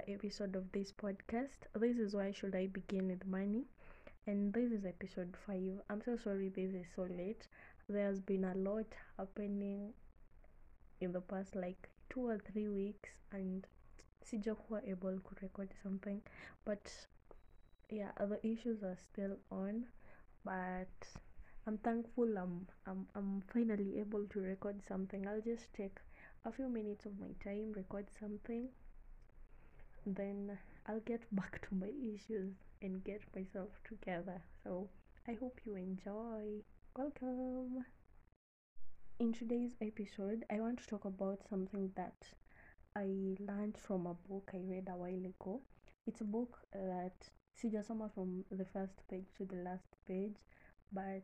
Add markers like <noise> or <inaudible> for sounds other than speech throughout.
another episode of this podcast. This is why should I begin with money? And this is episode 5. I'm so sorry this is so late. There's been a lot happening in the past like 2 or 3 weeks and sijakuwa able to record something but yeah the issues are still on but i'm thankful I'm, I'm i'm finally able to record something i'll just take a few minutes of my time record something then I'll get <laughs> back to my issues and get myself together. So I hope you enjoy. Welcome. In today's episode, I want to talk about something that I learned from a book I read a while ago. It's a book that sijasoma from the first page to the last page, but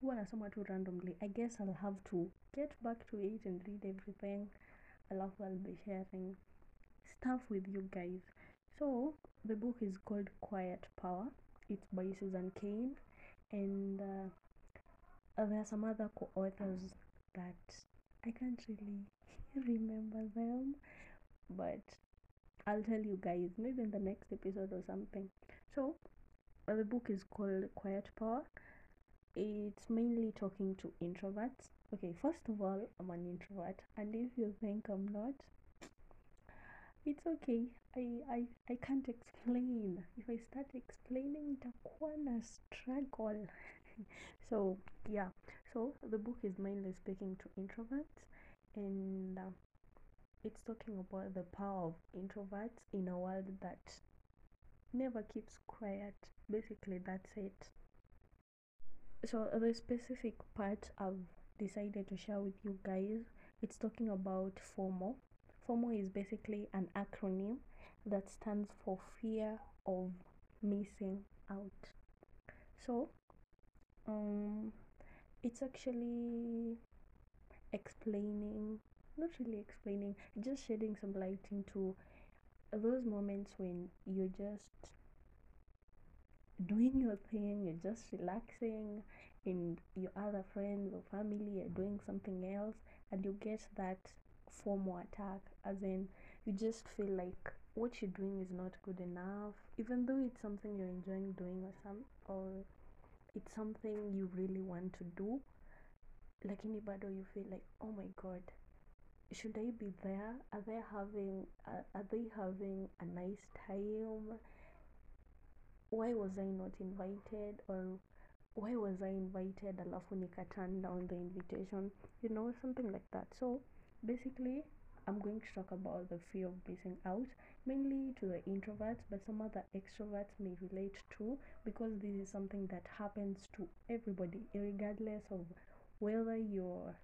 huwa nasoma tu randomly. I guess I'll have to get back to it and read everything. Alafu I'll be sharing stuff with you guys. So the book is called Quiet Power. It's by Susan Cain, and uh, there are some other co-authors that I can't really <laughs> remember them, but I'll tell you guys maybe in the next episode or something. So the book is called Quiet Power. It's mainly talking to introverts. Okay, first of all, I'm an introvert, and if you think I'm not, it's okay. I, I i can't explain. If i start explaining itakuwa na struggle. <laughs> So yeah. So the book is mainly speaking to introverts and uh, it's talking about the power of introverts in a world that never keeps quiet. Basically that's it. So the specific part i've decided to share with you guys it's talking about fomo FOMO is basically an acronym that stands for fear of missing out. So, um, it's actually explaining, not really explaining, just shedding some light into those moments when you're just doing your thing, you're just relaxing, and your other friends or family are doing something else, and you get that FOMO attack, as in you just feel like what you're doing is not good enough, even though it's something you're enjoying doing or some or it's something you really want to do. Like anybody, you feel like, oh my god, should I be there? Are they having are, are they having a nice time? Why was I not invited? Or why was I invited alafu nika turn down the invitation? You know, something like that. So basically i'm going to talk about the fear of missing out mainly to the introverts but some other extroverts may relate to because this is something that happens to everybody regardless of whether you're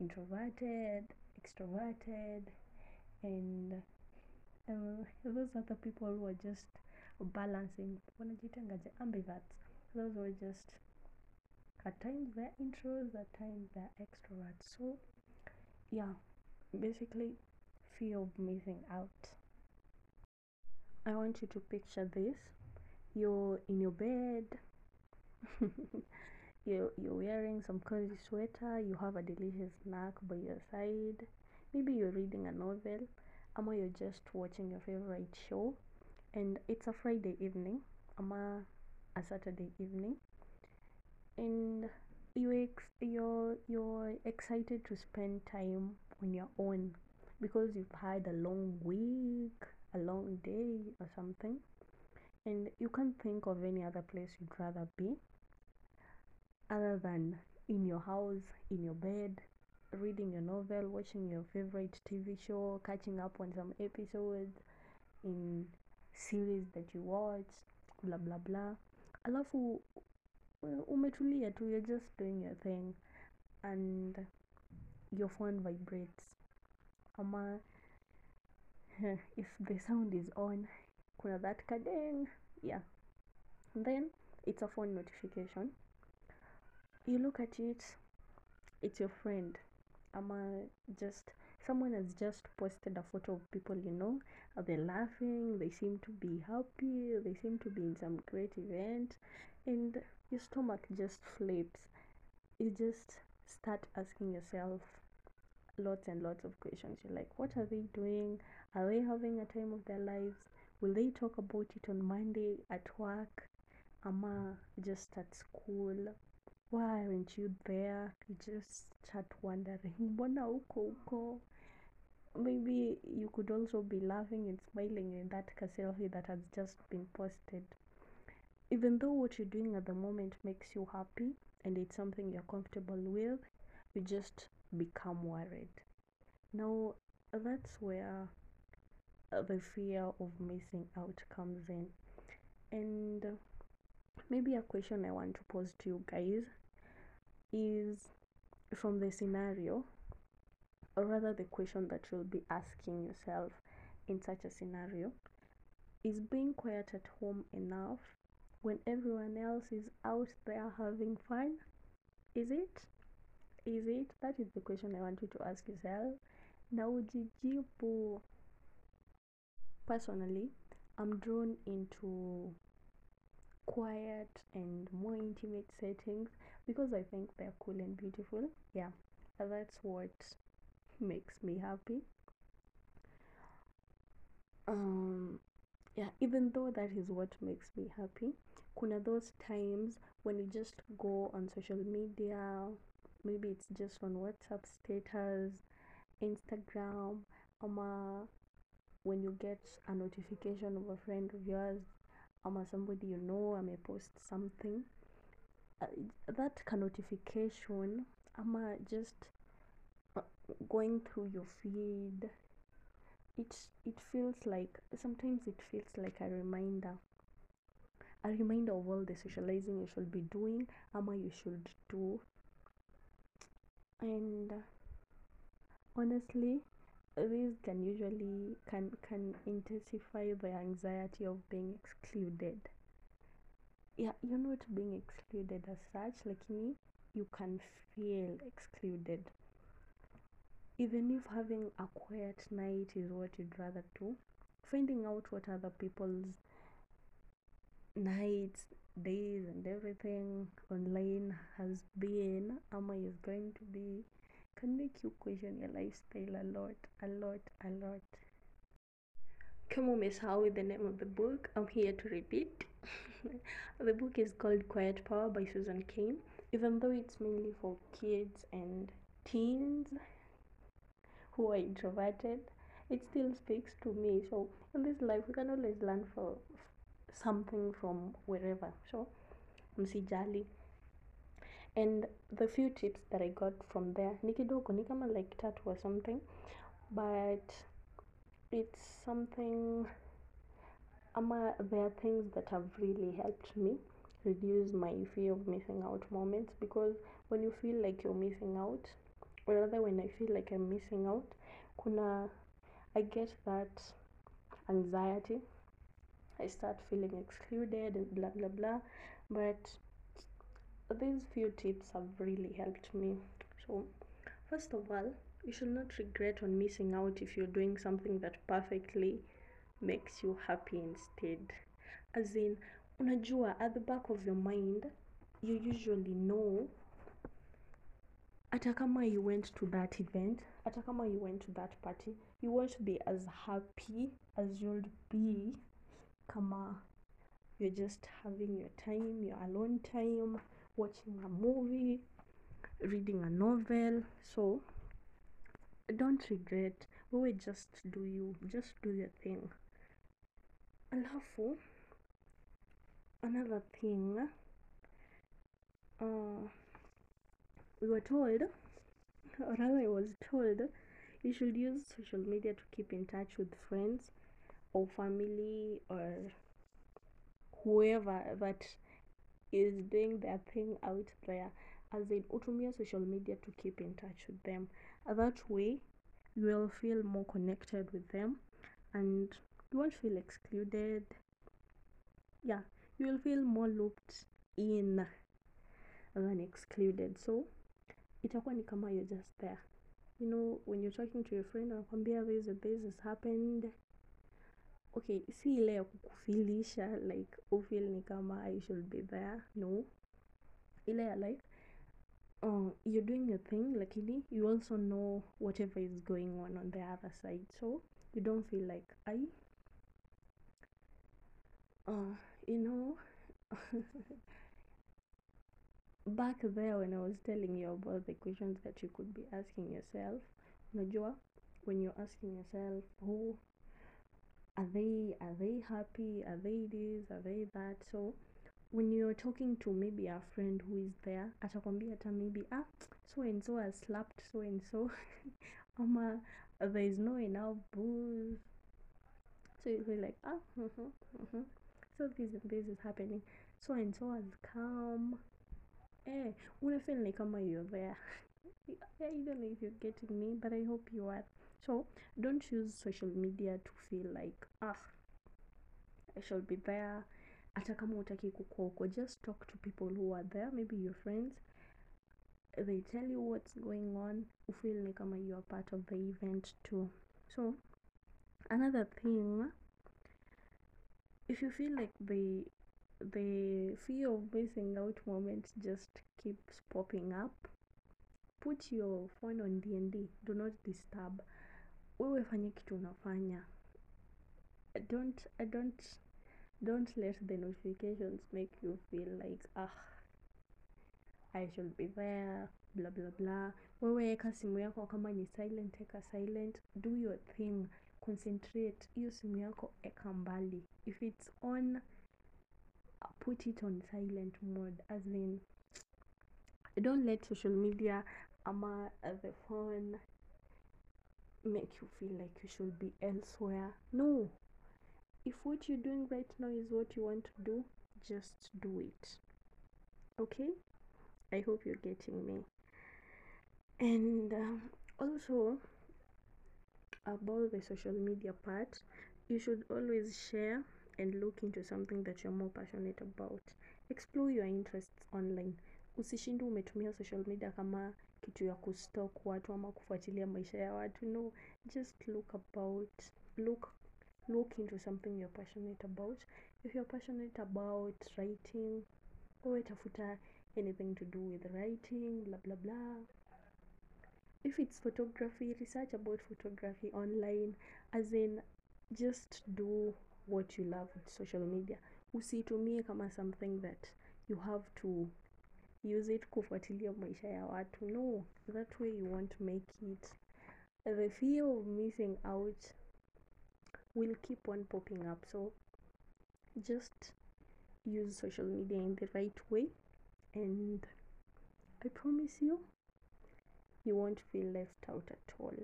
introverted extroverted and uh, those other people who are just balancing. Wanajitangaje ambiverts. Those were just at times they're intros at times they're extroverts. So yeah basically fear of missing out. I want you to picture this. You're in your bed. <laughs> You're, you're wearing some cozy sweater. You have a delicious snack by your side. Maybe you're reading a novel. Or you're just watching your favorite show. And it's a friday evening. Or a saturday evening. And you ex- you're you're excited to spend time on your own because you've had a long week, a long day or something, and you can't think of any other place you'd rather be other than in your house, in your bed, reading your novel, watching your favorite TV show, catching up on some episodes in series that you watch, blah blah blah. Alafu umetulia tu you're just doing your thing and your phone vibrates. Ama <laughs> if the sound is on kuna that kadeng. Yeah. And then it's a phone notification. You look at it it's your friend. Ama just someone has just posted a photo of people you know they're laughing they seem to be happy they seem to be in some great event and your stomach just flips. You just start asking yourself lots and lots of questions. You're like what are they doing? Are they having a time of their lives? Will they talk about it on monday at work? Ama just at school? Why aren't you there? You just start wondering. <laughs> Mbona uko uko. Maybe you could also be laughing and smiling in that selfie that has just been posted. Even though what you're doing at the moment makes you happy and it's something you're comfortable with you just become worried. Now that's where the fear of missing out comes in. And maybe a question i want to pose to you guys is from the scenario or rather the question that you'll be asking yourself in such a scenario is being quiet at home enough when everyone else is out there having fun? Is it is it? That is the question i want you to ask yourself. Na ujijibu personally i'm drawn into quiet and more intimate settings? Because i think they're cool and beautiful. Yeah that's what makes me happy. Um yeah even though that is what makes me happy kuna those times when you just go on social media maybe it's just on whatsapp status instagram ama when you get a notification of a friend of yours ama somebody you know um, may post something uh, that ka notification ama just uh, going through your feed it it feels like sometimes it feels like a reminder a reminder of all the socializing you should be doing ama you should do and honestly this can usually can can intensify the anxiety of being excluded. Yeah you're not being excluded as such? Like me you can feel excluded. Even if having a quiet night is what you'd rather do finding out what other people's nights days and everything online has been ama is going to be? Can make you question your lifestyle a lot a lot a lot? Come on, kama umesahau the name of the book? I'm here to repeat. <laughs> The book is called quiet power by susan cain. Even though it's mainly for kids and teens who are introverted it still speaks to me. So in this life we can always learn for something from wherever. So msijali. And the few tips that i got from there ni kidogo ni kama like tatu or something but it's something ama there are things that have really helped me reduce my fear of missing out moments because when you feel like you're missing out or rather when i feel like i'm missing out kuna i get that anxiety i start feeling excluded and blah blah blah. But these few tips have really helped me. So first of all you should not regret on missing out if you're doing something that perfectly makes you happy instead. As in unajua at the back of your mind you usually know hata kama you went to that event hata kama you went to that party you won't be as happy as you'll be kama you're just having your time your alone time watching a movie reading a novel. So don't regret. Wewe just do you just do your thing. Alafu another thing uh, we were told or rather i was told you should use social media to keep in touch with friends or family or whoever that is doing their thing out there. As in utumia social media to keep in touch with them. That way you will feel more connected with them and you won't feel excluded. Yeah you will feel more looped in than excluded. So itakuwa ni kama you're just there. You know when you're talking to your friend anakwambia this this has happened okay si ile ya kukufilisha like ufil ni kama i should be there no. Ile ya like uh, you're doing your thing lakini you also know whatever is going on on the other side. So you don't feel like i uh, you know <laughs> back there when i was telling you about the questions that you could be asking yourself unajua when you're asking yourself who are they are they happy? Are they this? Are they that? So when you're talking to maybe a friend who is there atakwambia hata maybe ah so and so has slapped so and so ama there is no enough booze. So you feel like ah mm-hmm, mm-hmm. so this and this is happening. So and so has come. Eh una feel like kama you're there. <laughs> I don't know if you're getting me but I hope you are so don't use social media to feel like ah I shall be there. Hata kama utaki kukua huko just talk to people who are there maybe your friends. They tell you what's going on. Ufeel ni kama you are part of the event too. So another thing if you feel like the the fear of missing out moment just keeps popping up put your phone on dnd do not disturb wewe fanya kitu unafanya. Don't don't don't let the notifications make you feel like ah i should be there bla bla bla wewe eka simu yako kama ni silent eka silent. Do your thing. Concentrate. Hiyo simu yako eka mbali. If it's on put it on silent mode. As in don't let social media ama the phone make you feel like you should be elsewhere. No. If what you're doing right now is what you want to do just do it. Okay? I hope you're getting me. And um, also about the social media part you should always share and look into something that you're more passionate about. Explore your interests online. Usishinde umetumia social media kama kitu ya kustok watu ama kufuatilia maisha ya watu no just look about look look into something you're passionate about. If you're passionate about writing uwe tafuta anything to do with writing blah blah blah if it's photography research about photography online as in just do what you love with social media. Usiitumie kama something that you have to use it kufuatilia maisha ya watu. No that way you want to make it. The fear of missing out will keep on popping up. So just use social media in the right way and i promise you you won't feel left out at all.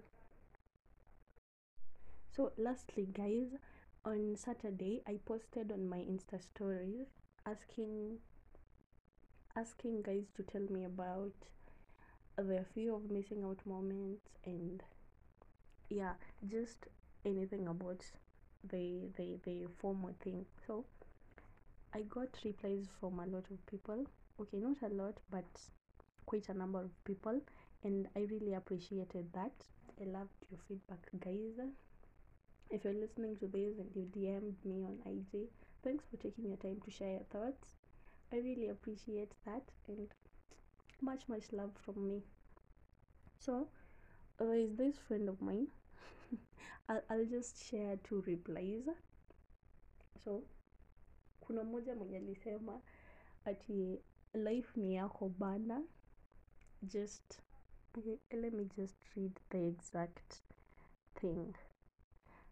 So lastly guys on saturday i posted on my insta stories asking asking guys to tell me about their fear of missing out moments and yeah just anything about the the the FOMO thing. So i got replies from a lot of people. Okay not a lot but quite a number of people. And i really appreciated that. I loved your feedback guys. If you're listening to this and you dm'd me on ig thanks for taking your time to share your thoughts i really appreciate that and much much love from me. So there is this friend of mine? <laughs> I'll, I'll just share two replies. So kuna mmoja mwenye alisema ati life ni yako bana. Just let me just read the exact thing.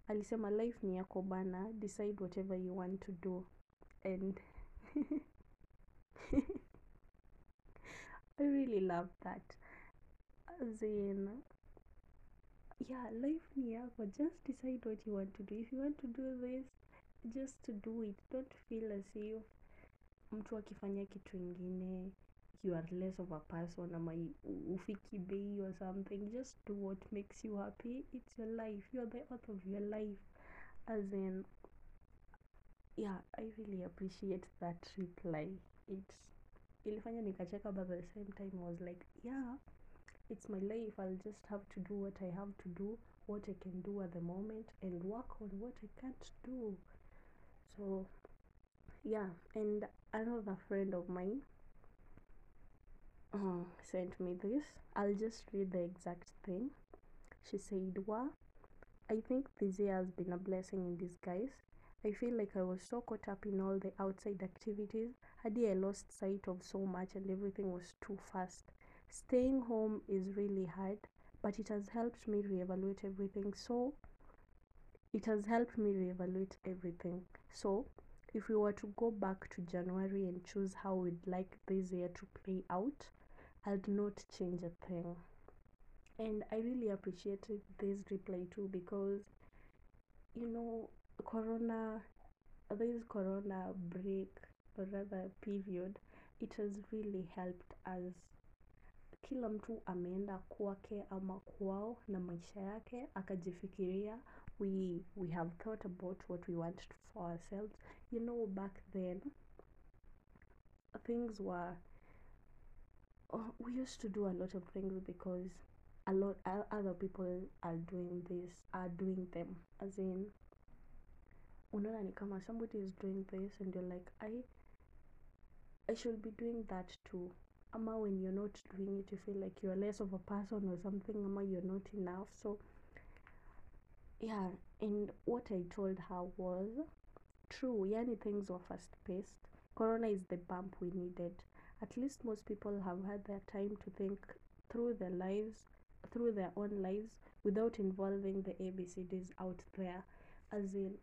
Alisema life ni yako bana. Decide whatever you want to do. And <laughs> <laughs> i really love that. As in yeah life ni yako. Just decide what you want to do. If you want to do this just to do it. Don't feel as if mtu akifanya kitu ingine you are less of a person ama ufiki bei or something. Just do what makes you happy. It's your life. You're the author of your life. As in yeah i really appreciate that reply it's ilifanya nikacheka but at the same time I was like yeah it's my life. I'll just have to do what i have to do what i can do at the moment and work on what i can't do. So yeah and another friend of mine uh, sent me this. I'll just read the exact thing. She said wa I think this year has been a blessing in disguise. I feel like I was so caught up in all the outside activities, hadi I lost sight of so much and everything was too fast. Staying home is really hard, but it has helped me reevaluate everything. So, it has helped me reevaluate everything. So, if we were to go back to January and choose how we'd like this year to play out, I'd not change a thing. And I really appreciated this reply too because, you know, Corona, this Corona break, or rather period, it has really helped us. Kila mtu ameenda kwake ama kwao na maisha yake, akajifikiria we we have thought about what we want for ourselves you know back then things were oh, we used to do a lot of things because a lot other people are doing this are doing them as in unaona kama somebody is doing this and you're like i i should be doing that too. Ama when you're not doing it you feel like you're less of a person or something ama you're not enough. So yeah and what i told her was true yani things were fast paced. Corona is the bump we needed. At least most people have had their time to think through their lives through their own lives without involving the abcds out there. As in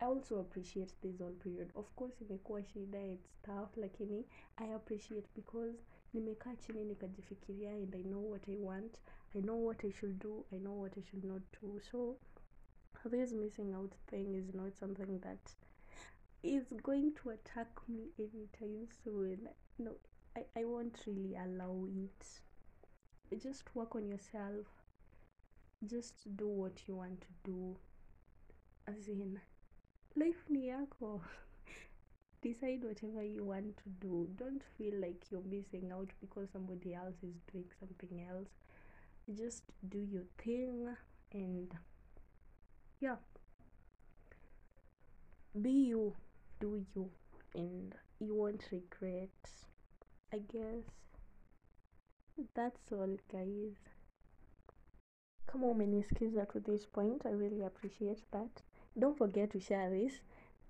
i also appreciate this whole period. Of course imekuwa shida and stuff lakini i appreciate because nimekaa chini nikajifikiria and i know what i want. I know what i should do. I know what i should not do. So this missing out thing is not something that is going to attack me anytime soon. No i, I won't really allow it. Just work on yourself. Just do what you want to do. As in life ni yako. <laughs> Decide whatever you want to do. Don't feel like you're missing out because somebody else is doing something else. Just do your thing and yeah. Be you do you and you won't regret i guess. That's all guys. Come kama umenisikiza to this point. I really appreciate that don't forget to share this.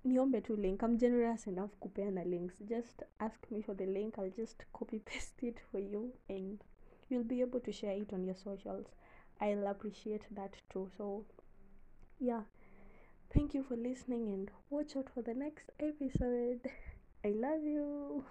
Niombe tu link. I'm generous enough kupeana links. Just ask me for the link. I'll just copy <laughs> paste it for you and you'll be able to share it on your socials. I'll appreciate that too. So yeah. Thank you for listening and watch out for the next episode. <laughs> I love you